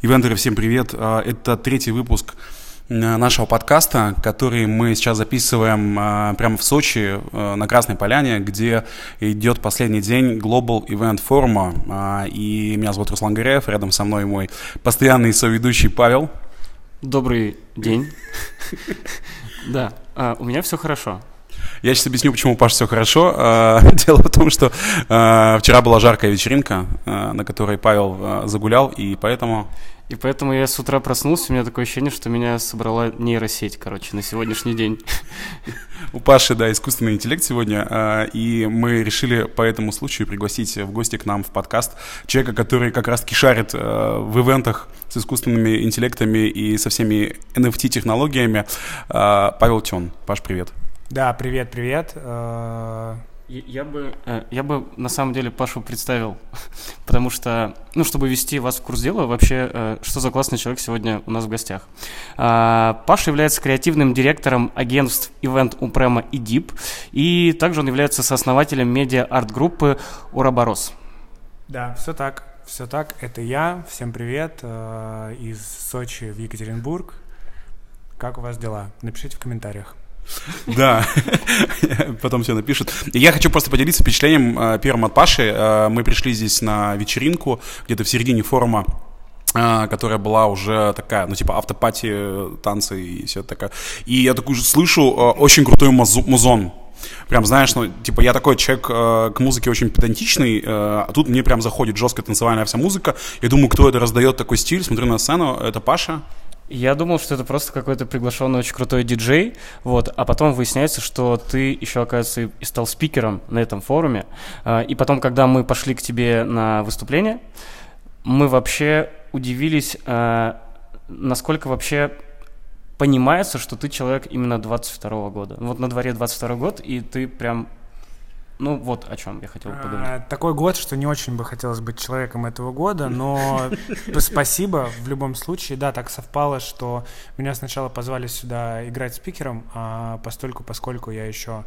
Ивентеры, всем привет. А, это третий выпуск э, нашего подкаста, который мы сейчас записываем а, прямо в Сочи, э, на Красной Поляне, где идет последний день Global Event форума. А, и меня зовут Руслан Гореев, рядом со мной мой постоянный соведущий Павел. Добрый день. Да, у меня все хорошо. Я сейчас объясню, почему у Паши все хорошо. А, дело в том, что а, вчера была жаркая вечеринка, а, на которой Павел загулял, и поэтому... И поэтому я с утра проснулся, у меня такое ощущение, что меня собрала нейросеть, короче, на сегодняшний день. У Паши, да, искусственный интеллект сегодня, и мы решили по этому случаю пригласить в гости к нам в подкаст человека, который как раз-таки шарит в ивентах с искусственными интеллектами и со всеми NFT-технологиями. Павел Тен. Паш, привет. Да, привет, привет. Э, я бы, э, я бы на самом деле Пашу представил, потому что, ну, чтобы ввести вас в курс дела, вообще, э, что за классный человек сегодня у нас в гостях. Паша является креативным директором агентств Event Упрема и Deep, и также он является сооснователем медиа-арт-группы Ураборос. Да, все так, все так. Это я. Всем привет из Сочи в Екатеринбург. Как у вас дела? Напишите в комментариях. Да, потом все напишут. Я хочу просто поделиться впечатлением э, первым от Паши. Э, мы пришли здесь на вечеринку, где-то в середине форума э, которая была уже такая, ну, типа, автопати, танцы и все такое. И я такой слышу очень крутой музон. Прям, знаешь, ну, типа, я такой человек э, к музыке очень педантичный, э, а тут мне прям заходит жесткая танцевальная вся музыка. Я думаю, кто это раздает такой стиль, смотрю на сцену, это Паша. Я думал, что это просто какой-то приглашенный очень крутой диджей, вот, а потом выясняется, что ты еще, оказывается, и стал спикером на этом форуме. А, и потом, когда мы пошли к тебе на выступление, мы вообще удивились, а, насколько вообще понимается, что ты человек именно 22 -го года. Вот на дворе 22 год, и ты прям ну вот о чем я хотел поговорить. А, такой год, что не очень бы хотелось быть человеком этого года, но спасибо в любом случае. Да, так совпало, что меня сначала позвали сюда играть спикером, а постольку, поскольку я еще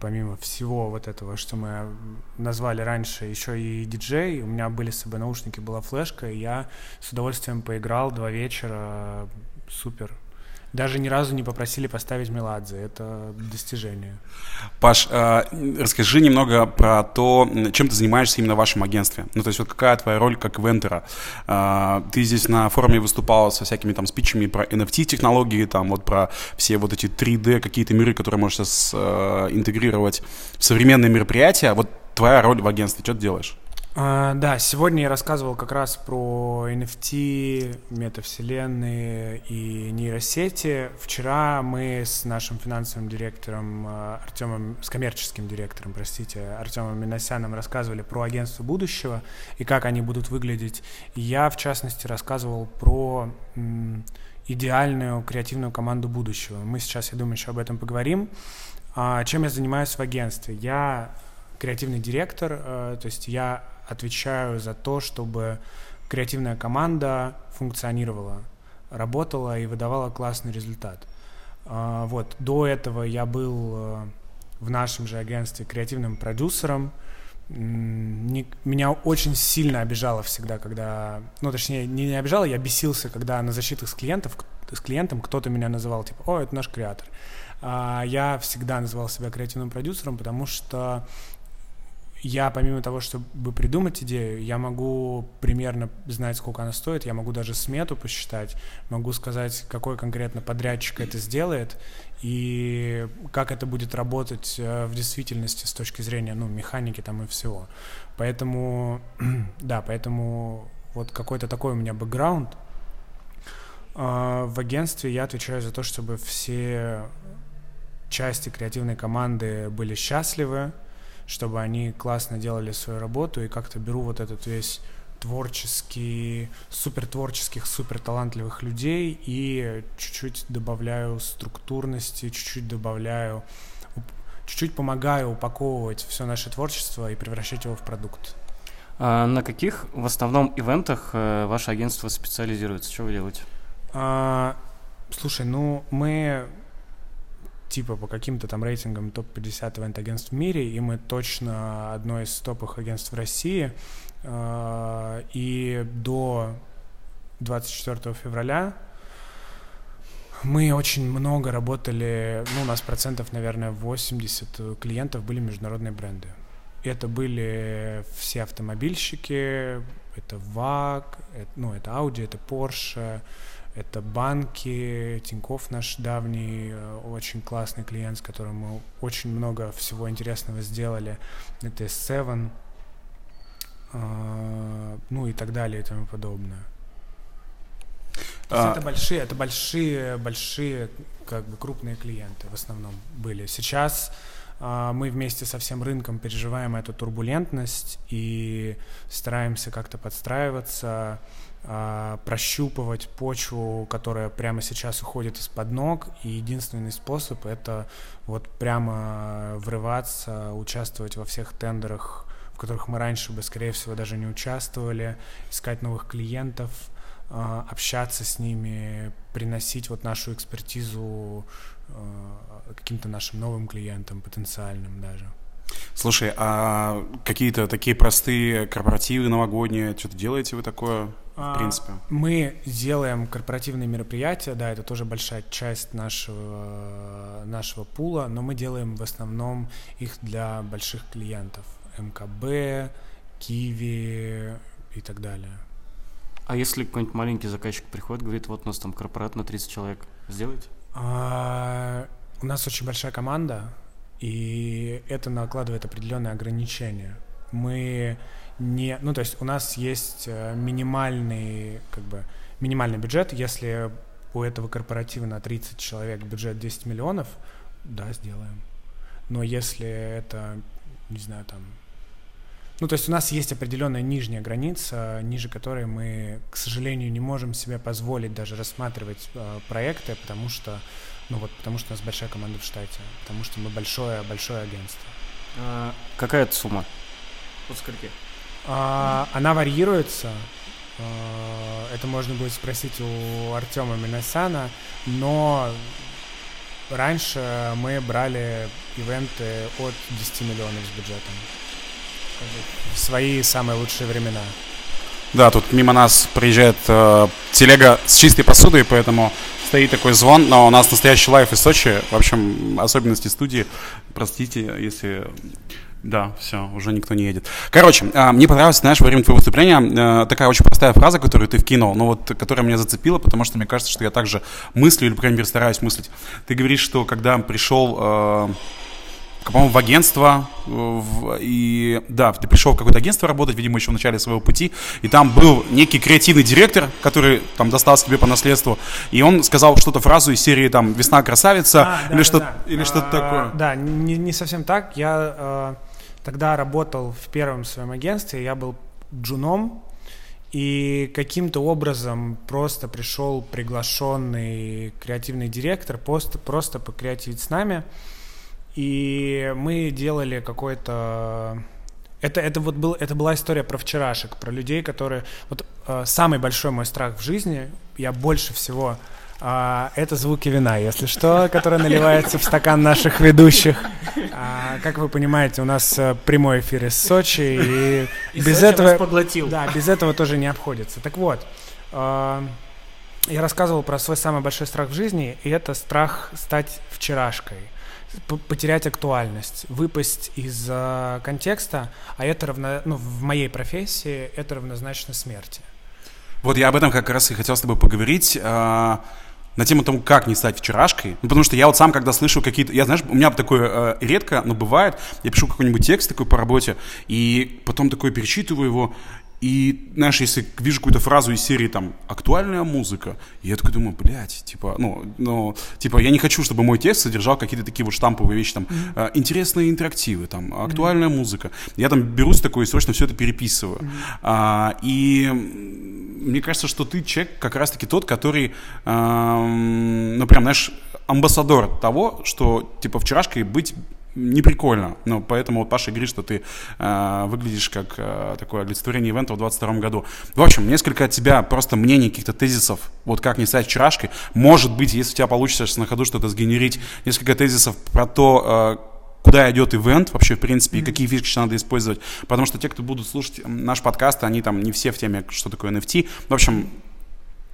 помимо всего вот этого, что мы назвали раньше, еще и диджей, у меня были с собой наушники, была флешка, и я с удовольствием поиграл два вечера, супер, даже ни разу не попросили поставить Меладзе. Это достижение. Паш, э, расскажи немного про то, чем ты занимаешься именно в вашем агентстве. Ну, то есть вот какая твоя роль как вентера? Э, ты здесь на форуме выступал со всякими там спичами про NFT-технологии, там вот про все вот эти 3D какие-то миры, которые можешь сейчас э, интегрировать в современные мероприятия. Вот твоя роль в агентстве, что ты делаешь? А, да, сегодня я рассказывал как раз про NFT, метавселенные и нейросети. Вчера мы с нашим финансовым директором а, Артемом, с коммерческим директором, простите, Артемом Миносяном рассказывали про агентство будущего и как они будут выглядеть. Я, в частности, рассказывал про идеальную креативную команду будущего. Мы сейчас, я думаю, еще об этом поговорим. А, чем я занимаюсь в агентстве? Я креативный директор, э, то есть я отвечаю за то, чтобы креативная команда функционировала, работала и выдавала классный результат. А, вот, до этого я был э, в нашем же агентстве креативным продюсером. Меня очень сильно обижало всегда, когда... Ну, точнее, не обижало, я бесился, когда на защитах с, клиентов, с клиентом кто-то меня называл, типа, о, это наш креатор. А, я всегда называл себя креативным продюсером, потому что я помимо того, чтобы придумать идею, я могу примерно знать, сколько она стоит, я могу даже смету посчитать, могу сказать, какой конкретно подрядчик это сделает и как это будет работать э, в действительности с точки зрения ну, механики там и всего. Поэтому, да, поэтому вот какой-то такой у меня бэкграунд. А, в агентстве я отвечаю за то, чтобы все части креативной команды были счастливы, чтобы они классно делали свою работу, и как-то беру вот этот весь творческий, супер творческих, супер талантливых людей и чуть-чуть добавляю структурности, чуть-чуть добавляю, чуть-чуть помогаю упаковывать все наше творчество и превращать его в продукт. А на каких в основном ивентах э, ваше агентство специализируется? Что вы делаете? А, слушай, ну мы типа по каким-то там рейтингам топ-50 ивент-агентств в мире, и мы точно одно из топовых агентств в России. А, и до 24 февраля. Мы очень много работали, ну, у нас процентов, наверное, 80 клиентов были международные бренды. Это были все автомобильщики, это ВАГ, это, ну, это Audi, это Porsche, это банки, Тиньков наш давний, э, очень классный клиент, с которым мы очень много всего интересного сделали. Это S7, э, ну и так далее и тому подобное. То есть а... это большие, это большие, большие, как бы крупные клиенты в основном были. Сейчас а, мы вместе со всем рынком переживаем эту турбулентность и стараемся как-то подстраиваться, прощупывать почву, которая прямо сейчас уходит из-под ног. И единственный способ это вот прямо врываться, участвовать во всех тендерах, в которых мы раньше бы, скорее всего, даже не участвовали, искать новых клиентов, а, общаться с ними, приносить вот нашу экспертизу Э, каким-то нашим новым клиентам, потенциальным даже. Слушай, а какие-то такие простые корпоративы новогодние, что-то делаете вы такое, в а, принципе? Мы делаем корпоративные мероприятия, да, это тоже большая часть нашего, нашего пула, но мы делаем в основном их для больших клиентов. МКБ, Киви и так далее. А если какой-нибудь маленький заказчик приходит, говорит, вот у нас там корпорат на 30 человек, сделаете? А, у нас очень большая команда, и это накладывает определенные ограничения. Мы не, ну то есть у нас есть э, минимальный, как бы минимальный бюджет, если у этого корпоратива на 30 человек бюджет 10 миллионов, да, сделаем. Но если это, не знаю, там ну, то есть у нас есть определенная нижняя граница, ниже которой мы, к сожалению, не можем себе позволить даже рассматривать э, проекты, потому что, ну вот, потому что у нас большая команда в штате, потому что мы большое, большое агентство. А, какая это сумма? Вот скольки? А, она варьируется. А, это можно будет спросить у Артема Миносяна, но раньше мы брали ивенты от 10 миллионов с бюджетом в свои самые лучшие времена. Да, тут мимо нас приезжает э, телега с чистой посудой, поэтому стоит такой звон, но у нас настоящий лайф из Сочи. В общем, особенности студии. Простите, если... Да, все, уже никто не едет. Короче, э, мне понравилось, знаешь, во время твоего выступления э, такая очень простая фраза, которую ты вкинул, но вот которая меня зацепила, потому что мне кажется, что я также мыслю, или, по крайней мере, стараюсь мыслить. Ты говоришь, что когда пришел... Э, по-моему, в агентство, в, и да, ты пришел в какое-то агентство работать, видимо, еще в начале своего пути, и там был некий креативный директор, который там достался тебе по наследству, и он сказал что-то фразу из серии там «Весна красавица» а, да, или, да, что, да. или а, что-то такое. Да, не, не совсем так. Я э, тогда работал в первом своем агентстве, я был джуном, и каким-то образом просто пришел приглашенный креативный директор просто, просто покреативить с нами. И мы делали какой-то... Это, это вот был, это была история про вчерашек, про людей, которые... Вот э, самый большой мой страх в жизни, я больше всего... Э, это звуки вина, если что, которые наливаются в стакан наших ведущих. А, как вы понимаете, у нас э, прямой эфир из Сочи, и, и без Сочи этого... поглотил. Да, без этого тоже не обходится. Так вот, э, я рассказывал про свой самый большой страх в жизни, и это страх стать вчерашкой потерять актуальность, выпасть из э, контекста, а это равно, ну, в моей профессии это равнозначно смерти. Вот я об этом как раз и хотел с тобой поговорить. На тему того, как не стать вчерашкой. Ну, потому что я вот сам, когда слышу какие-то... Я, знаешь, у меня такое э, редко, но бывает. Я пишу какой-нибудь текст такой по работе, и потом такой перечитываю его, и, знаешь, если вижу какую-то фразу из серии, там, актуальная музыка, я такой думаю, блядь, типа, ну, ну, типа, я не хочу, чтобы мой текст содержал какие-то такие вот штамповые вещи, там, mm-hmm. интересные интерактивы, там, актуальная mm-hmm. музыка. Я там берусь такой и срочно все это переписываю. Mm-hmm. А, и мне кажется, что ты человек как раз-таки тот, который, э, ну, прям, знаешь, амбассадор того, что, типа, вчерашкой быть не прикольно. Но поэтому вот Паша говорит, что ты э, выглядишь как э, такое олицетворение ивента в 22 году. В общем, несколько от тебя просто мнений, каких-то тезисов, вот как не стать вчерашкой. Может быть, если у тебя получится сейчас на ходу что-то сгенерить, несколько тезисов про то, э, куда идет ивент вообще, в принципе, mm-hmm. и какие фишки надо использовать. Потому что те, кто будут слушать наш подкаст, они там не все в теме, что такое NFT. В общем,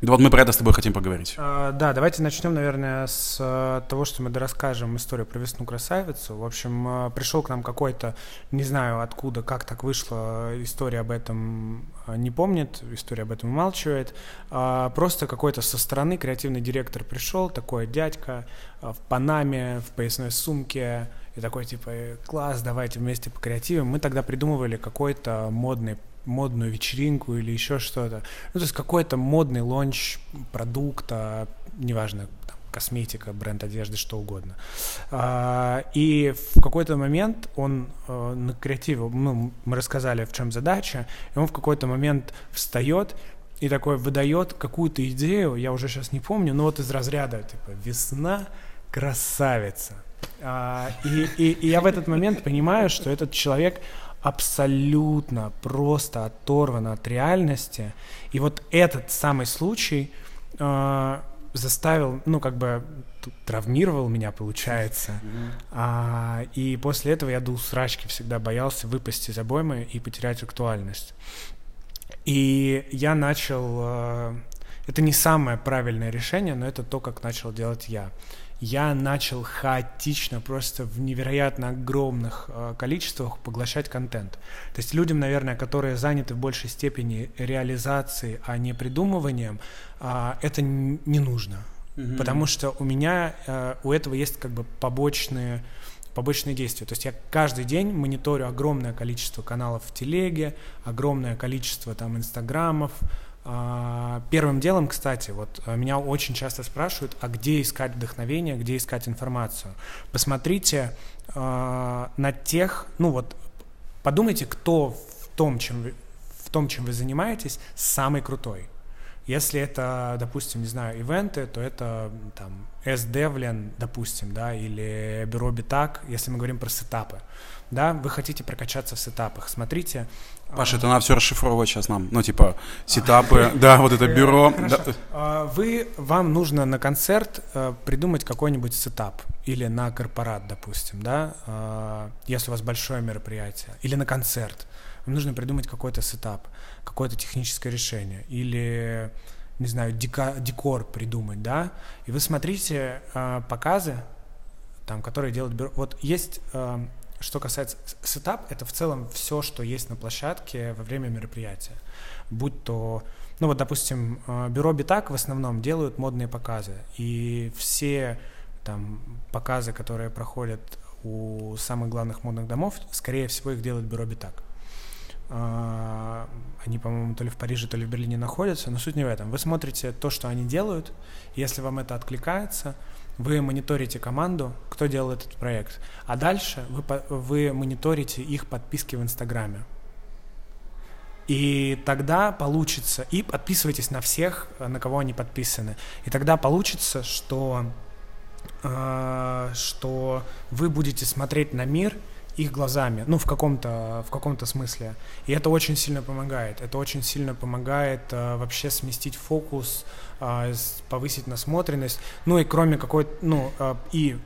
Да вот мы про это с тобой хотим поговорить. А, да, давайте начнем, наверное, с а, того, что мы расскажем историю про весну красавицу. В общем, а, пришел к нам какой-то, не знаю откуда, как так вышло, история об этом а, не помнит, история об этом умалчивает. А, просто какой-то со стороны креативный директор пришел, такой дядька в Панаме, в поясной сумке, и такой типа, класс, давайте вместе по креативам. Мы тогда придумывали какой-то модный модную вечеринку или еще что-то. Ну, то есть какой-то модный лонч продукта, неважно, там, косметика, бренд одежды, что угодно. А, и в какой-то момент он а, на креативе, ну, мы рассказали, в чем задача, и он в какой-то момент встает и такой выдает какую-то идею, я уже сейчас не помню, но вот из разряда, типа, весна, красавица. А, и, и, и я в этот момент понимаю, что этот человек, абсолютно просто оторвана от реальности. И вот этот самый случай э, заставил, ну, как бы травмировал меня, получается. Mm-hmm. А, и после этого я дул срачки, всегда боялся выпасть из обоймы и потерять актуальность. И я начал... Э, это не самое правильное решение, но это то, как начал делать я я начал хаотично, просто в невероятно огромных э, количествах поглощать контент. То есть людям, наверное, которые заняты в большей степени реализацией, а не придумыванием, э, это не нужно. Mm-hmm. Потому что у меня э, у этого есть как бы побочные побочные действия. То есть я каждый день мониторю огромное количество каналов в телеге, огромное количество там инстаграмов, первым делом, кстати, вот э, меня очень часто спрашивают, а где искать вдохновение, где искать информацию. Посмотрите э, на тех, ну вот, подумайте, кто в том, чем вы, в том, чем вы занимаетесь, самый крутой. Если это, допустим, не знаю, ивенты, то это там Es Devlin, допустим, да, или бюро Betak, если мы говорим про сетапы. Да, вы хотите прокачаться в сетапах, смотрите, Паша, это надо все расшифровывать сейчас нам. Ну, типа, сетапы, да, вот это бюро. А, вы, вам нужно на концерт э, придумать какой-нибудь сетап. Или на корпорат, допустим, да, а, если у вас большое мероприятие. Или на концерт. Вам нужно придумать какой-то сетап, какое-то техническое решение. Или, не знаю, декор придумать, да. И вы смотрите а, показы, там, которые делают бюро. Вот есть что касается сетап, это в целом все, что есть на площадке во время мероприятия. Будь то, ну вот, допустим, э, бюро Betak в основном делают модные показы, и все там показы, которые проходят у самых главных модных домов, скорее всего, их делает бюро Битак. Э, они, по-моему, то ли в Париже, то ли в Берлине находятся, но суть не в этом. Вы смотрите то, что они делают, если вам это откликается – вы мониторите команду, кто делал этот проект, а дальше вы, вы мониторите их подписки в Инстаграме. И тогда получится, и подписывайтесь на всех, на кого они подписаны. И тогда получится, что, э, что вы будете смотреть на мир их глазами, ну, в каком-то, в каком-то смысле. И это очень сильно помогает. Это очень сильно помогает э, вообще сместить фокус, э, повысить насмотренность. Ну и кроме какой ну, э, и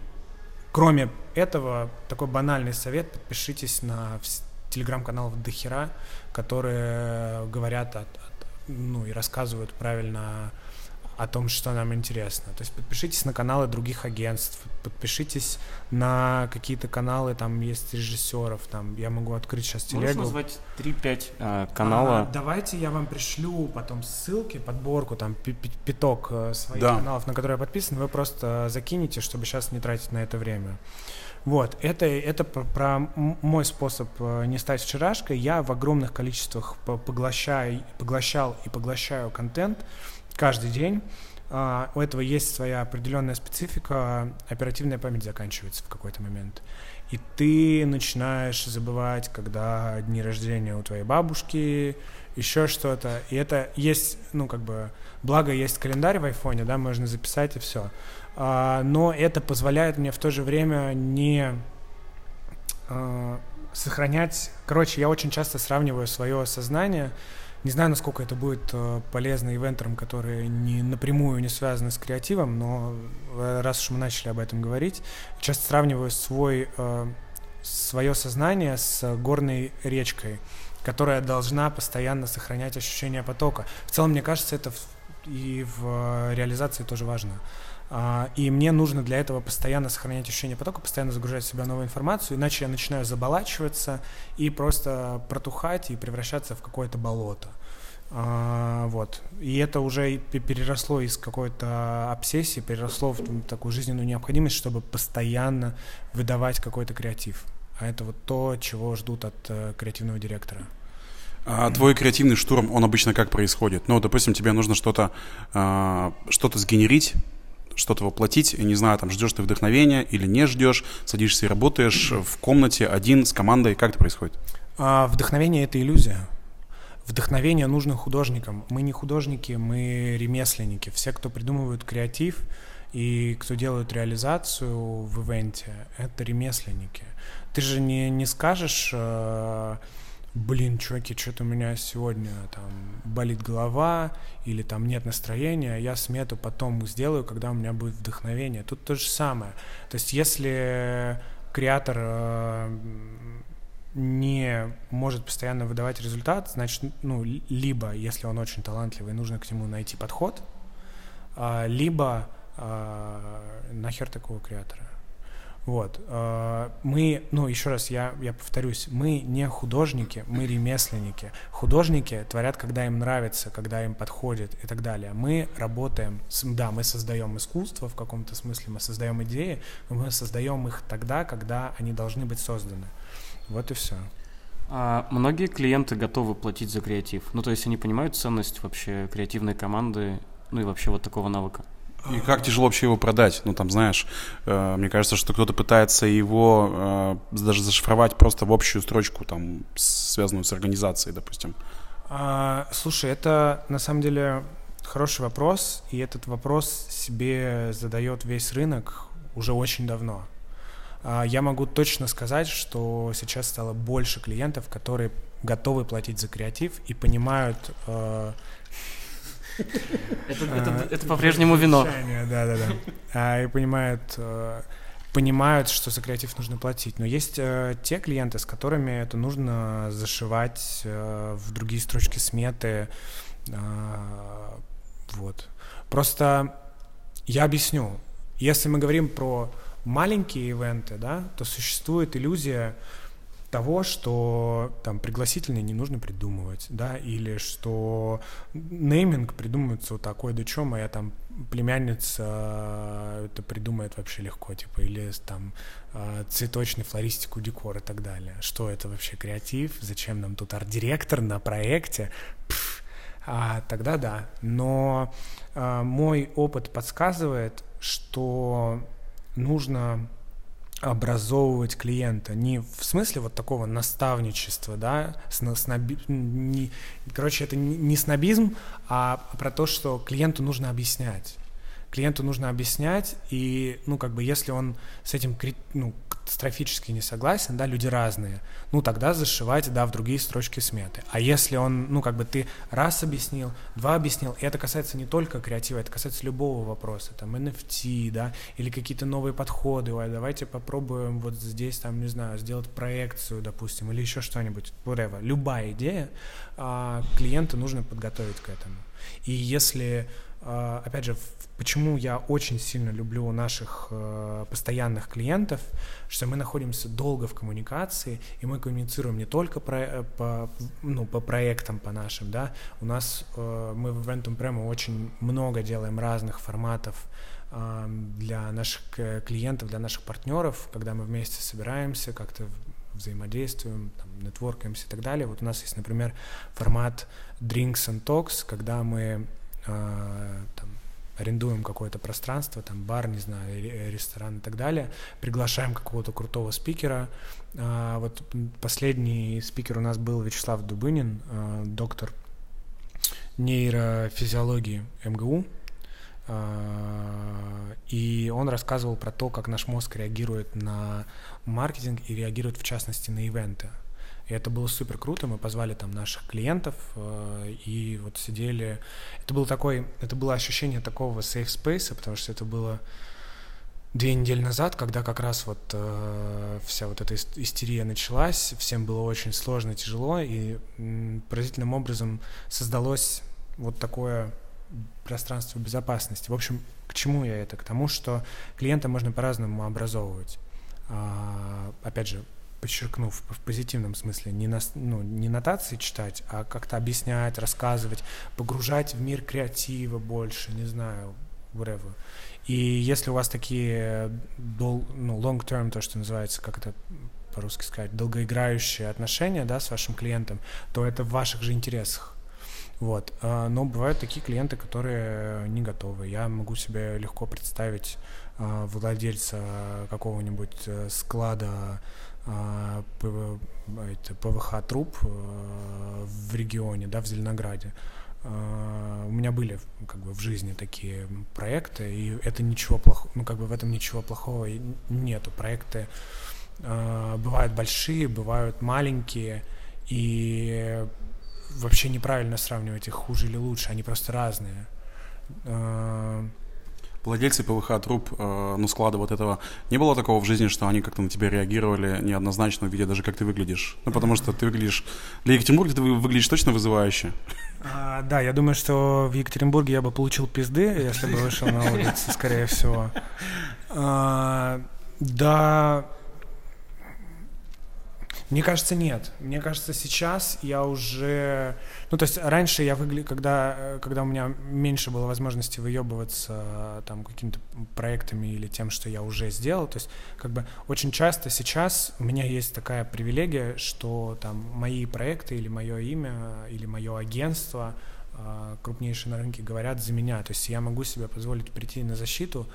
кроме этого, такой банальный совет, подпишитесь на телеграм-канал дохера, которые говорят от, от, ну и рассказывают правильно о том, что нам интересно. То есть подпишитесь на каналы других агентств, подпишитесь на какие-то каналы, там есть режиссеров, там я могу открыть сейчас телегу. Можешь назвать 3-5 э, канала? А, давайте я вам пришлю потом ссылки, подборку, там пяток э, своих да. каналов, на которые я подписан, вы просто закинете, чтобы сейчас не тратить на это время. Вот, это, это про, про мой способ э, не стать вчерашкой. Я в огромных количествах поглощаю, поглощал и поглощаю контент, каждый день. Uh, у этого есть своя определенная специфика, оперативная память заканчивается в какой-то момент. И ты начинаешь забывать, когда дни рождения у твоей бабушки, еще что-то. И это есть, ну, как бы, благо есть календарь в айфоне, да, можно записать и все. А, но это позволяет мне в то же время не uh, сохранять... Короче, я очень часто сравниваю свое сознание не знаю, насколько это будет э, полезно ивентерам, которые не напрямую не связаны с креативом, но э, раз уж мы начали об этом говорить, часто сравниваю свой, э, свое сознание с горной речкой, которая должна постоянно сохранять ощущение потока. В целом, мне кажется, это и в реализации тоже важно. А, и мне нужно для этого постоянно сохранять ощущение потока, постоянно загружать в себя новую информацию, иначе я начинаю заболачиваться и просто протухать и превращаться в какое-то болото. А, вот. И это уже переросло из какой-то обсессии, переросло в такую жизненную необходимость, чтобы постоянно выдавать какой-то креатив. А это вот то, чего ждут от э, креативного директора. А твой креативный штурм, он обычно как происходит? Ну, допустим, тебе нужно что-то э, что-то сгенерить, что-то воплотить, и не знаю, там ждешь ты вдохновения или не ждешь, садишься и работаешь в комнате один с командой, как это происходит? А, вдохновение это иллюзия. Вдохновение нужно художникам. Мы не художники, мы ремесленники. Все, кто придумывают креатив и кто делают реализацию в ивенте, это ремесленники. Ты же не, не скажешь, э, блин, чуваки, что-то у меня сегодня там болит голова или там нет настроения, я смету потом сделаю, когда у меня будет вдохновение. Тут то же самое. То есть если креатор э, не может постоянно выдавать результат, значит, ну, либо, если он очень талантливый, нужно к нему найти подход, а, либо а, нахер такого креатора. Вот. А, мы, ну, еще раз, я, я повторюсь, мы не художники, мы ремесленники. Художники творят, когда им нравится, когда им подходит и так далее. Мы работаем, с, да, мы создаем искусство в каком-то смысле, мы создаем идеи, но мы создаем их тогда, когда они должны быть созданы. Вот и все. А многие клиенты готовы платить за креатив? Ну, то есть они понимают ценность вообще креативной команды, ну и вообще вот такого навыка? И как тяжело вообще его продать? Ну, там, знаешь, э, мне кажется, что кто-то пытается его э, даже зашифровать просто в общую строчку, там, связанную с организацией, допустим. А, слушай, это на самом деле хороший вопрос, и этот вопрос себе задает весь рынок уже очень давно. А, я могу точно сказать, что сейчас стало больше клиентов, которые готовы платить за креатив и понимают... Э, это, это по-прежнему вино. Да, да, да. И понимают, э, понимают, что за креатив нужно платить. Но есть э, те клиенты, с которыми это нужно зашивать в другие строчки сметы. Вот. Просто я объясню. Если мы говорим про маленькие ивенты, да, то существует иллюзия того, что там пригласительные не нужно придумывать, да, или что нейминг придумывается вот такой, да чё, моя там племянница э, это придумает вообще легко, типа, или там э, цветочный флористику, декор и так далее. Что это вообще креатив? Зачем нам тут арт-директор на проекте? Пфф. А, тогда да. Но а, мой опыт подсказывает, что нужно образовывать клиента не в смысле вот такого наставничества, да, сноби, не, короче, это не снобизм, а про то, что клиенту нужно объяснять. Клиенту нужно объяснять, и, ну, как бы, если он с этим, ну, катастрофически не согласен, да, люди разные, ну тогда зашивать, да, в другие строчки сметы. А если он, ну как бы ты раз объяснил, два объяснил, и это касается не только креатива, это касается любого вопроса, там NFT, да, или какие-то новые подходы, ой, давайте попробуем вот здесь, там, не знаю, сделать проекцию, допустим, или еще что-нибудь, whatever, любая идея, а, клиента нужно подготовить к этому. И если опять же, почему я очень сильно люблю наших э, постоянных клиентов, что мы находимся долго в коммуникации, и мы коммуницируем не только про, э, по, ну, по проектам, по нашим, да, у нас, э, мы в Eventum Premo очень много делаем разных форматов для наших клиентов, для наших партнеров, когда мы вместе собираемся, как-то взаимодействуем, там, нетворкаемся и так далее. Вот у нас есть, например, формат Drinks and Talks, когда мы а, там, арендуем какое-то пространство, там бар, не знаю, ресторан и так далее, приглашаем какого-то крутого спикера. А, вот последний спикер у нас был Вячеслав Дубынин, а, доктор нейрофизиологии МГУ, и он рассказывал про то, как наш мозг реагирует на маркетинг и реагирует в частности на ивенты. И это было супер круто. Мы позвали там наших клиентов э, и вот сидели. Это было такой, это было ощущение такого safe space, потому что это было две недели назад, когда как раз вот э, вся вот эта истерия началась, всем было очень сложно, тяжело, и поразительным образом создалось вот такое пространство безопасности. В общем, к чему я это? К тому, что клиента можно по-разному образовывать. А, опять же, подчеркнув в позитивном смысле, не, на, ну, не нотации читать, а как-то объяснять, рассказывать, погружать в мир креатива больше, не знаю, whatever. И если у вас такие дол, ну, long term, то, что называется, как это по-русски сказать, долгоиграющие отношения, да, с вашим клиентом, то это в ваших же интересах. Вот. А, но бывают такие клиенты, которые не готовы. Я могу себе легко представить а, владельца какого-нибудь э, склада ПВХ труб э, в регионе, да, в Зеленограде. У меня были как бы в жизни такие проекты, и это ничего плохого, ну как бы в этом ничего плохого нету. Проекты бывают большие, бывают маленькие, и вообще неправильно сравнивать их хуже или лучше, они просто разные. Владельцы ПВХ труб, э, ну, склада вот этого, не было такого в жизни, что они как-то на тебя реагировали неоднозначно, видя даже, как ты выглядишь? Ну, потому что ты выглядишь... Для Екатеринбурга ты выглядишь точно вызывающе. А, да, я думаю, что в Екатеринбурге я бы получил пизды, если бы вышел на улицу, скорее всего. А, да, мне кажется, нет. Мне кажется, сейчас я уже... Ну, то есть раньше я выглядел, когда, когда у меня меньше было возможности выебываться там какими-то проектами или тем, что я уже сделал, то есть как бы очень часто сейчас у меня есть такая привилегия, что там мои проекты или мое имя, или мое агентство а, крупнейшие на рынке говорят за меня. То есть я могу себе позволить прийти на защиту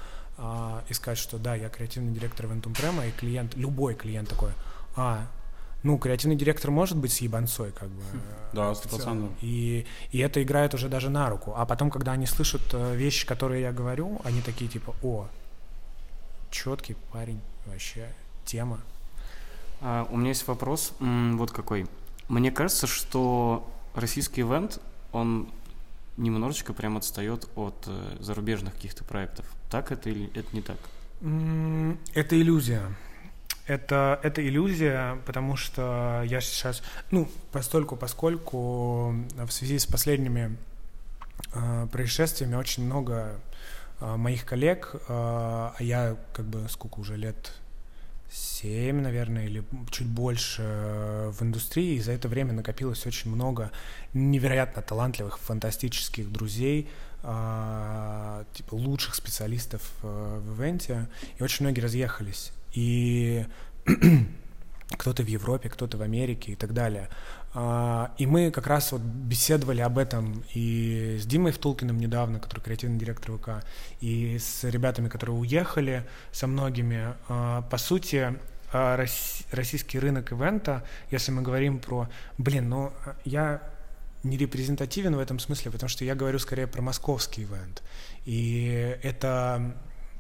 и сказать, что да, я креативный директор Ventum Prema, и клиент, любой клиент такой, а, ну, креативный директор может быть с ебанцой, как бы. Да, сто процентов. И, и это играет уже даже на руку. А потом, когда они слышат э, вещи, которые я говорю, они такие типа, о, четкий парень, вообще, тема. А, у меня есть вопрос, вот какой. Мне кажется, что российский ивент, он немножечко прям отстает от э, зарубежных каких-то проектов. Так это или это не так? Это иллюзия это, это иллюзия, потому что я сейчас, ну, постольку, поскольку в связи с последними э, происшествиями очень много э, моих коллег, э, а я как бы сколько уже лет, семь, наверное, или чуть больше в индустрии, и за это время накопилось очень много невероятно талантливых, фантастических друзей, типа лучших специалистов в ивенте, и очень многие разъехались и кто-то в Европе, кто-то в Америке и так далее. А, и мы как раз вот беседовали об этом и с Димой Втулкиным недавно, который креативный директор ВК, и с ребятами, которые уехали, со многими. А, по сути, а, российский рынок ивента, если мы говорим про... Блин, ну я не репрезентативен в этом смысле, потому что я говорю скорее про московский ивент. И это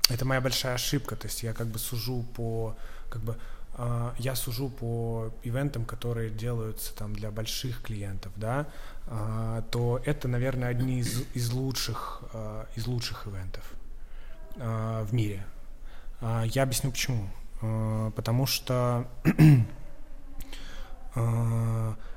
это моя большая ошибка, то есть я как бы сужу по, как бы, э, я сужу по ивентам, которые делаются там для больших клиентов, да, э, то это, наверное, одни из, из лучших, э, из лучших ивентов э, в мире. Э, я объясню почему. Э, потому что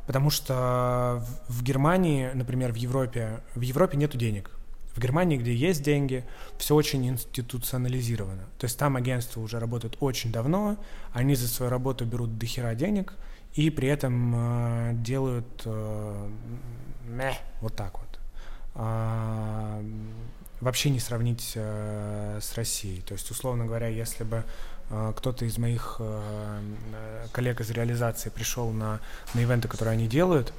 потому что в Германии, например, в Европе, в Европе нету денег. В Германии, где есть деньги, все очень институционализировано. То есть там агентства уже работают очень давно, они за свою работу берут дохера денег и при этом э, делают э, мeh, вот так вот. А, вообще не сравнить э, с Россией. То есть, условно говоря, если бы э, кто-то из моих э, коллег из реализации пришел на, на ивенты, которые они делают,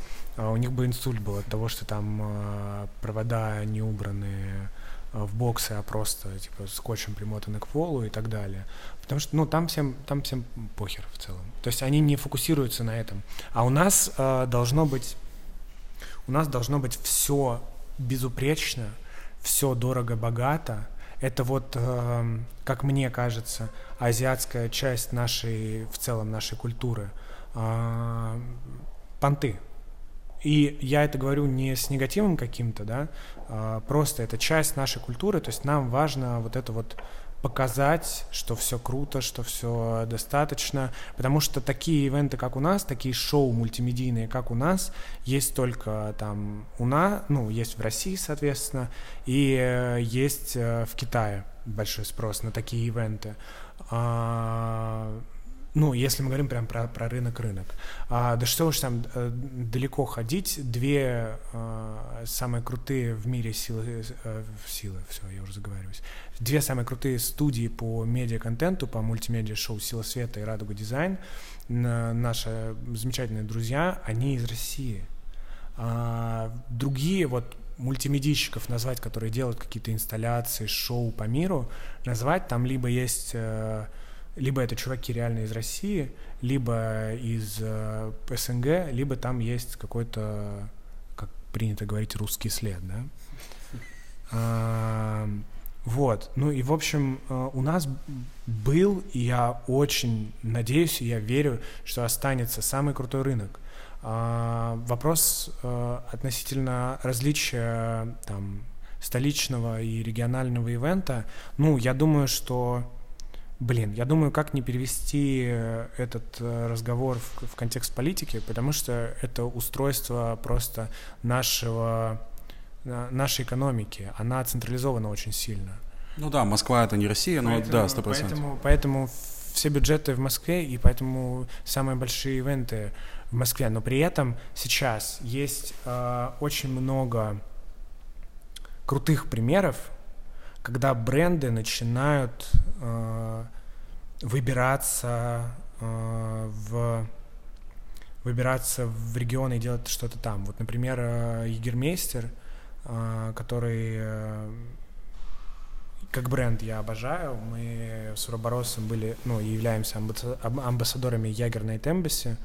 у них бы инсульт был от того, что там э, провода не убраны э, в боксы, а просто типа скотчем примотаны к полу и так далее. Потому что, ну, там всем, там всем похер в целом. То есть они не фокусируются на этом. А у нас э, должно быть, у нас должно быть все безупречно, все дорого-богато. Это вот, э, как мне кажется, азиатская часть нашей, в целом нашей культуры. Э, понты, и я это говорю не с негативом каким-то, да, а просто это часть нашей культуры, то есть нам важно вот это вот показать, что все круто, что все достаточно, потому что такие ивенты, как у нас, такие шоу мультимедийные, как у нас, есть только там у нас, ну, есть в России, соответственно, и э, есть э, в Китае большой спрос на такие ивенты. А, ну, если мы говорим прям про, про рынок-рынок. А, да что уж там э, далеко ходить, две э, самые крутые в мире силы, э, силы, все, я уже заговариваюсь, две самые крутые студии по медиа-контенту, по мультимедиа-шоу «Сила света» и «Радуга дизайн», наши замечательные друзья, они из России. А, другие вот мультимедийщиков назвать, которые делают какие-то инсталляции, шоу по миру, назвать там либо есть либо это чуваки реально из России, либо из э, СНГ, либо там есть какой-то, как принято говорить, русский след, да. А, вот, ну и в общем э, у нас был, и я очень надеюсь, и я верю, что останется самый крутой рынок. А, вопрос э, относительно различия там столичного и регионального ивента, ну я думаю, что Блин, я думаю, как не перевести э, этот э, разговор в, в контекст политики, потому что это устройство просто нашего, нашей экономики. Она централизована очень сильно. Ну да, Москва это не Россия, но поэтому, да, сто процентов. Поэтому, поэтому все бюджеты в Москве, и поэтому самые большие ивенты в Москве. Но при этом сейчас есть э, очень много крутых примеров, когда бренды начинают э, выбираться э, в выбираться в регионы и делать что-то там. Вот, например, э, Егермейстер, э, который э, как бренд я обожаю. Мы с Уроборосом были, ну, являемся амбассадорами Ягерной Embassy.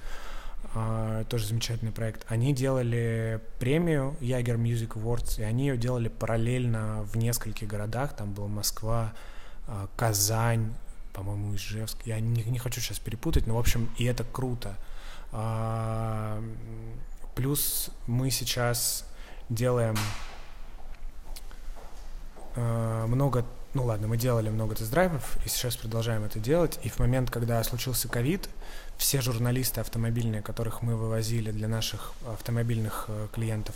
Uh, тоже замечательный проект. Они делали премию Ягер Music Awards, и они ее делали параллельно в нескольких городах. Там была Москва, uh, Казань, по-моему, Ижевск. Я не, не хочу сейчас перепутать, но, в общем, и это круто. Uh, плюс мы сейчас делаем много ну ладно, мы делали много тест-драйвов, и сейчас продолжаем это делать. И в момент, когда случился ковид, все журналисты автомобильные, которых мы вывозили для наших автомобильных э, клиентов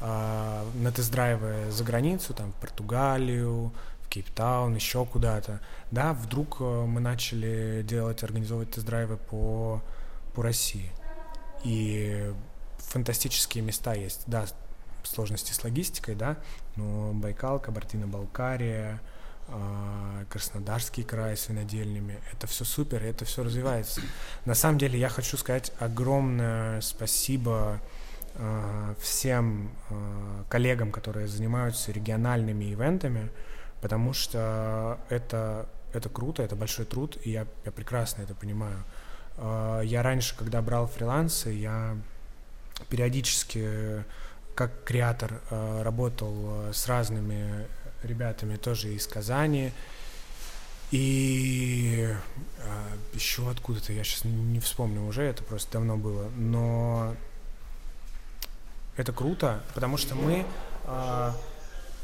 э, на тест-драйвы за границу, там, в Португалию, в Кейптаун, еще куда-то, да, вдруг э, мы начали делать, организовывать тест-драйвы по, по России. И фантастические места есть, да, сложности с логистикой, да, но Байкал, Кабардино-Балкария, а, Краснодарский край с винодельнями. Это все супер, это все развивается. На самом деле я хочу сказать огромное спасибо э, всем э, коллегам, которые занимаются региональными ивентами, потому что это, это круто, это большой труд, и я, я прекрасно это понимаю. Я раньше, когда брал фрилансы, я периодически как креатор работал с разными ребятами тоже из Казани. И а, еще откуда-то, я сейчас не вспомню уже, это просто давно было, но это круто, потому что мы а,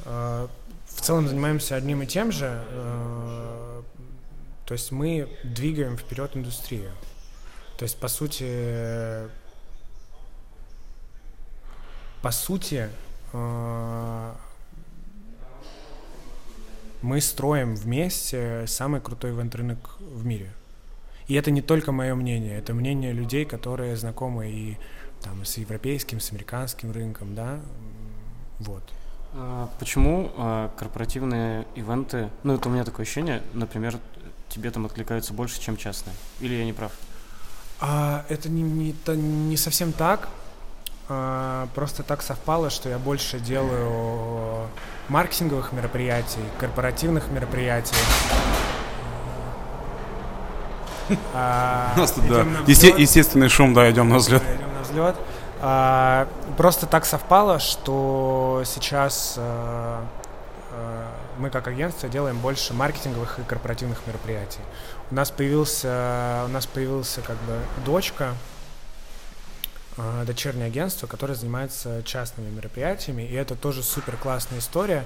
а, в целом занимаемся одним и тем же, а, то есть мы двигаем вперед индустрию. То есть, по сути, по сути, а, мы строим вместе самый крутой ивент-рынок в мире. И это не только мое мнение, это мнение людей, которые знакомы и там, с европейским, с американским рынком, да, вот. А почему а, корпоративные ивенты, ну это у меня такое ощущение, например, тебе там откликаются больше, чем частные? Или я не прав? А, это не, не, это не совсем так. А, просто так совпало, что я больше делаю маркетинговых мероприятий, корпоративных мероприятий. А, У нас тут, да, естественный шум, да, идем на взлет. Идем на взлет. А, просто так совпало, что сейчас мы как агентство делаем больше маркетинговых и корпоративных мероприятий. У нас появился, у нас появился как бы дочка, а, дочернее агентство, которое занимается частными мероприятиями, и это тоже супер классная история.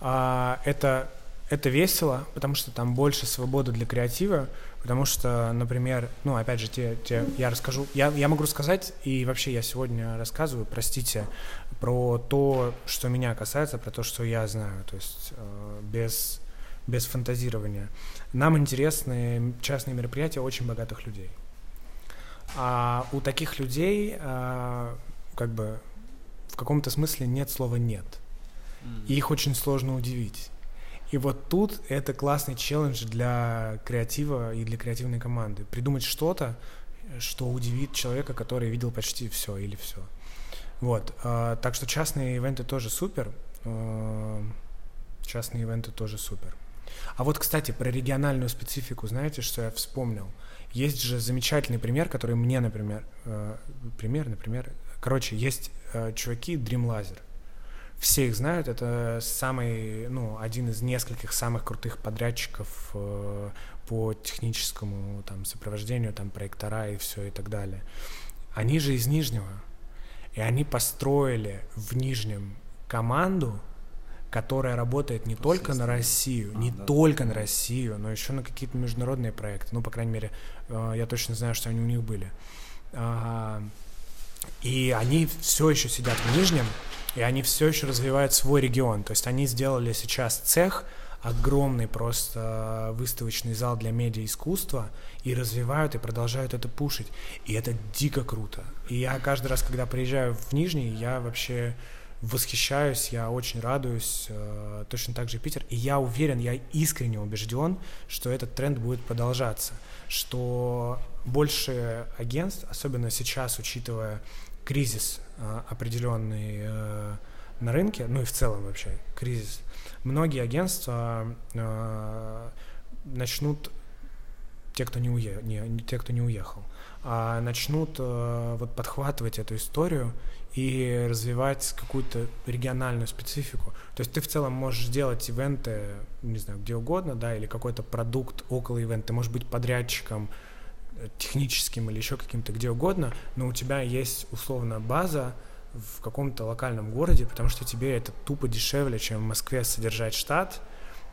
А, это это весело, потому что там больше свободы для креатива, потому что, например, ну, опять же, те, те, я расскажу, я, я могу рассказать, и вообще я сегодня рассказываю, простите, про то, что меня касается, про то, что я знаю, то есть э, без, без фантазирования. Нам интересны частные мероприятия очень богатых людей. А у таких людей, э, как бы, в каком-то смысле нет слова «нет». И их очень сложно удивить. И вот тут это классный челлендж для креатива и для креативной команды. Придумать что-то, что удивит человека, который видел почти все или все. Вот. Э, так что частные ивенты тоже супер. Э, частные ивенты тоже супер. А вот, кстати, про региональную специфику, знаете, что я вспомнил? Есть же замечательный пример, который мне, например, э, пример, например, короче, есть э, чуваки Dream Laser все их знают, это самый, ну, один из нескольких самых крутых подрядчиков э, по техническому там сопровождению, там проектора и все и так далее. Они же из Нижнего, и они построили в Нижнем команду, которая работает не только на Россию, а, не да. только на Россию, но еще на какие-то международные проекты. Ну, по крайней мере, э, я точно знаю, что они у них были. И они все еще сидят в Нижнем, и они все еще развивают свой регион. То есть они сделали сейчас цех, огромный просто выставочный зал для медиа-искусства и развивают и продолжают это пушить. И это дико круто. И я каждый раз, когда приезжаю в Нижний, я вообще восхищаюсь, я очень радуюсь, э, точно так же Питер. И я уверен, я искренне убежден, что этот тренд будет продолжаться, что больше агентств, особенно сейчас, учитывая кризис э, определенный э, на рынке, ну и в целом вообще кризис, многие агентства начнут те, кто не, уе, не, те, кто не уехал, а начнут вот подхватывать эту историю и развивать какую-то региональную специфику. То есть ты в целом можешь делать ивенты, не знаю, где угодно, да, или какой-то продукт около ивента, ты можешь быть подрядчиком, техническим или еще каким-то где угодно, но у тебя есть условно база в каком-то локальном городе, потому что тебе это тупо дешевле, чем в Москве содержать штат,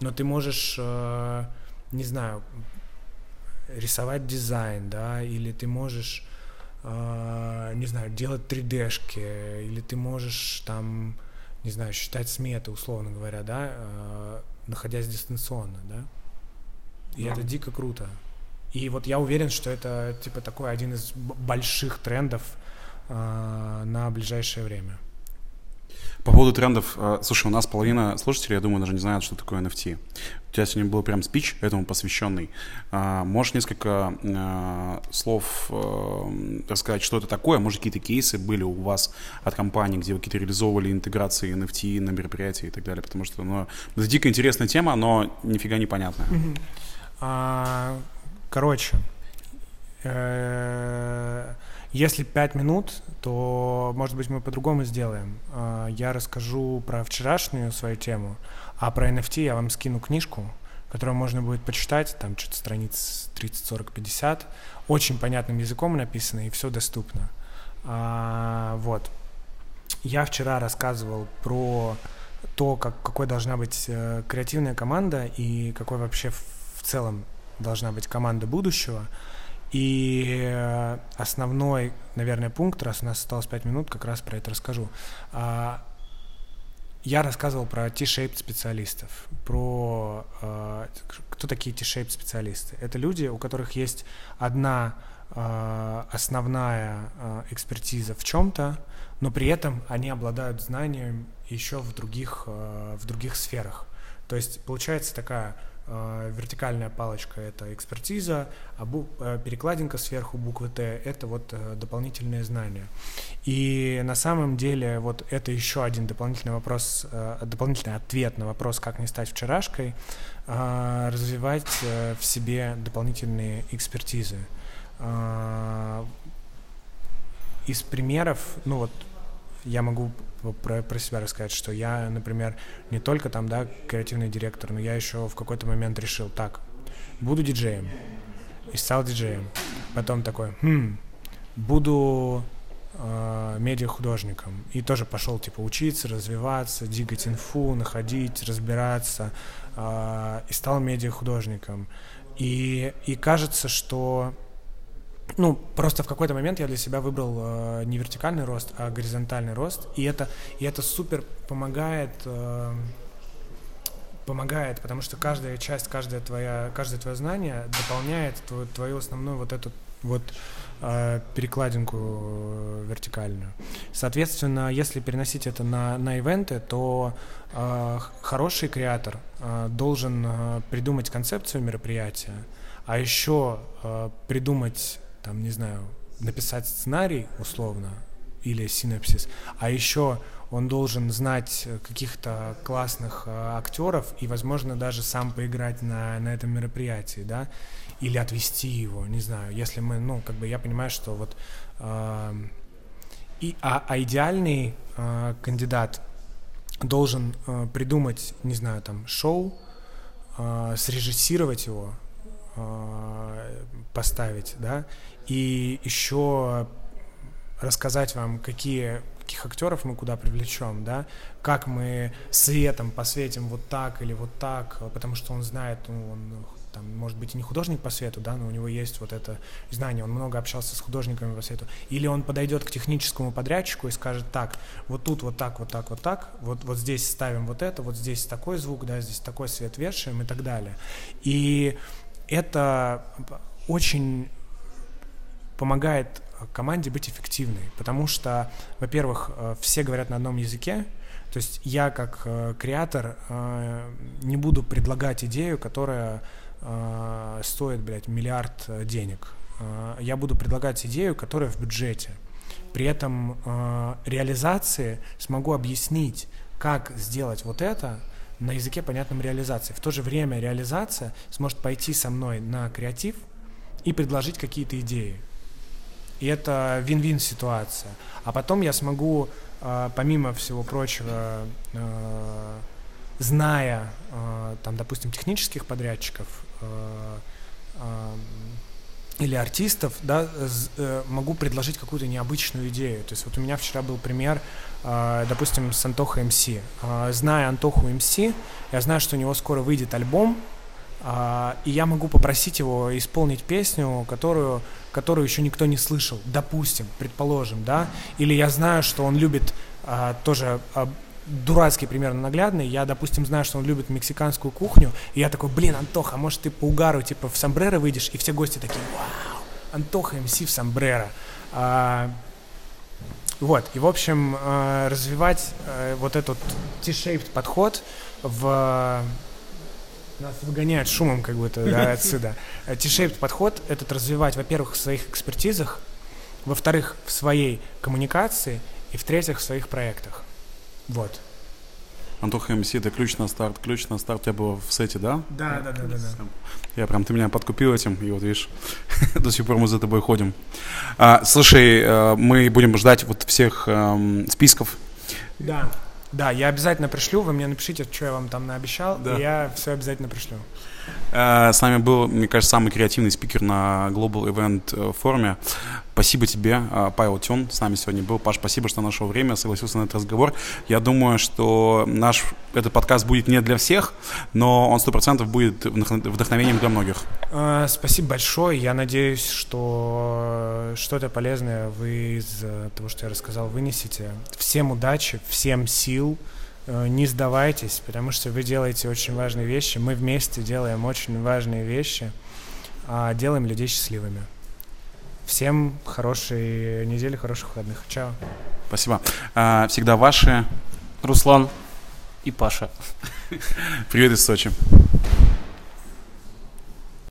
но ты можешь, э, не знаю, рисовать дизайн, да, или ты можешь, э, не знаю, делать 3D-шки, или ты можешь там, не знаю, считать сметы, условно говоря, да, э, находясь дистанционно, да. И да. это дико круто. И вот я уверен, что это типа такой один из больших трендов э, на ближайшее время. По поводу трендов, э, слушай, у нас половина слушателей, я думаю, даже не знают, что такое NFT. У тебя сегодня был прям спич этому посвященный. Э, можешь несколько э, слов э, рассказать, что это такое? Может, какие-то кейсы были у вас от компании, где вы какие-то реализовывали интеграции NFT на мероприятии и так далее? Потому что ну, это дико интересная тема, но нифига непонятная. А, Короче, если пять минут, то, может быть, мы по-другому сделаем. Э, я расскажу про вчерашнюю свою тему, а про NFT я вам скину книжку, которую можно будет почитать, там что-то страниц 30, 40, 50. Очень понятным языком написано, и все доступно. А, вот. Я вчера рассказывал про то, как, какой должна быть э, креативная команда и какой вообще в целом должна быть команда будущего. И э, основной, наверное, пункт, раз у нас осталось 5 минут, как раз про это расскажу. А, я рассказывал про T-shaped специалистов, про э, кто такие T-shaped специалисты. Это люди, у которых есть одна э, основная экспертиза в чем-то, но при этом они обладают знанием еще в других, в других сферах. То есть получается такая вертикальная палочка — это экспертиза, а бу- э, перекладинка сверху буквы «Т» — это вот э, дополнительные знания. И на самом деле вот это еще один дополнительный вопрос, дополнительный ответ на вопрос, как не стать вчерашкой, развивать в себе дополнительные экспертизы. Из примеров, ну вот я могу про, про себя рассказать, что я, например, не только там, да, креативный директор, но я еще в какой-то момент решил, так, буду диджеем. И стал диджеем. Потом такой, хм, буду э, медиахудожником. И тоже пошел, типа, учиться, развиваться, дигать инфу, находить, разбираться. Э, и стал медиахудожником. И, и кажется, что ну, просто в какой-то момент я для себя выбрал э, не вертикальный рост, а горизонтальный рост, и это, и это супер помогает, э, помогает, потому что каждая часть, каждое твоя, каждое твое знание дополняет твою, твою основную вот эту вот э, перекладинку э, вертикальную. Соответственно, если переносить это на, на ивенты, то э, хороший креатор э, должен э, придумать концепцию мероприятия, а еще э, придумать, там, не знаю, написать сценарий условно или синапсис, а еще он должен знать каких-то классных э, актеров и, возможно, даже сам поиграть на, на этом мероприятии, да, или отвести его, не знаю, если мы, ну, как бы я понимаю, что вот э, и, а, а идеальный э, кандидат должен э, придумать, не знаю, там, шоу, э, срежиссировать его, э, поставить, да, и еще рассказать вам, какие каких актеров мы куда привлечем, да, как мы светом посветим вот так или вот так, потому что он знает, ну, он там, может быть, и не художник по свету, да, но у него есть вот это знание, он много общался с художниками по свету. Или он подойдет к техническому подрядчику и скажет, так, вот тут вот так, вот так, вот так, вот, вот здесь ставим вот это, вот здесь такой звук, да, здесь такой свет вешаем и так далее. И это очень помогает команде быть эффективной, потому что, во-первых, э, все говорят на одном языке, то есть я как э, креатор э, не буду предлагать идею, которая стоит, блядь, миллиард денег. Я буду предлагать идею, которая в бюджете. При этом реализации смогу объяснить, как сделать вот это на языке понятном реализации. В то же время реализация сможет пойти со мной на креатив и предложить какие-то идеи. И это вин-вин ситуация. А потом я смогу, э, помимо всего прочего, э, зная, э, там, допустим, технических подрядчиков, или артистов, да, э, могу предложить какую-то необычную идею. То есть вот у меня вчера был пример, допустим, с Антоха МС. Зная Антоху МС, я знаю, что у него скоро выйдет альбом, и я могу попросить его исполнить песню, которую, которую еще никто не слышал, допустим, предположим, да, или я знаю, что он любит тоже дурацкий примерно наглядный. Я, допустим, знаю, что он любит мексиканскую кухню, и я такой, блин, Антоха, а может ты по угару, типа, в сомбреро выйдешь? И все гости такие, вау, Антоха МС в сомбреро. А, вот, и, в общем, а, развивать а, вот этот T-shaped подход в... Нас выгоняют шумом как будто да, отсюда. T-shaped подход этот развивать, во-первых, в своих экспертизах, во-вторых, в своей коммуникации, и в-третьих, в своих проектах. Вот. Антоха МС, это ключ на старт. Ключ на старт у тебя было в сете, да? Да, да, да, да, да. Я прям, ты меня подкупил этим, и вот видишь, до сих пор мы за тобой ходим. А, слушай, э, мы будем ждать вот всех эм, списков. Да, да, я обязательно пришлю, вы мне напишите, что я вам там наобещал, да. и я все обязательно пришлю. Э, с нами был, мне кажется, самый креативный спикер на Global Event э, форуме. Спасибо тебе, э, Павел Тюн, с нами сегодня был. Паш, спасибо, что нашел время, согласился на этот разговор. Я думаю, что наш этот подкаст будет не для всех, но он сто процентов будет вдохновением для многих. Спасибо большое. Я надеюсь, что что-то полезное вы из того, что я рассказал, вынесете. Всем удачи, всем сил. Э, не сдавайтесь, потому что вы делаете очень важные вещи. Мы вместе делаем очень важные вещи, а делаем людей счастливыми. Всем хорошей недели, хороших выходных. Чао. Спасибо. А, всегда ваши Руслан и Паша. Привет из Сочи.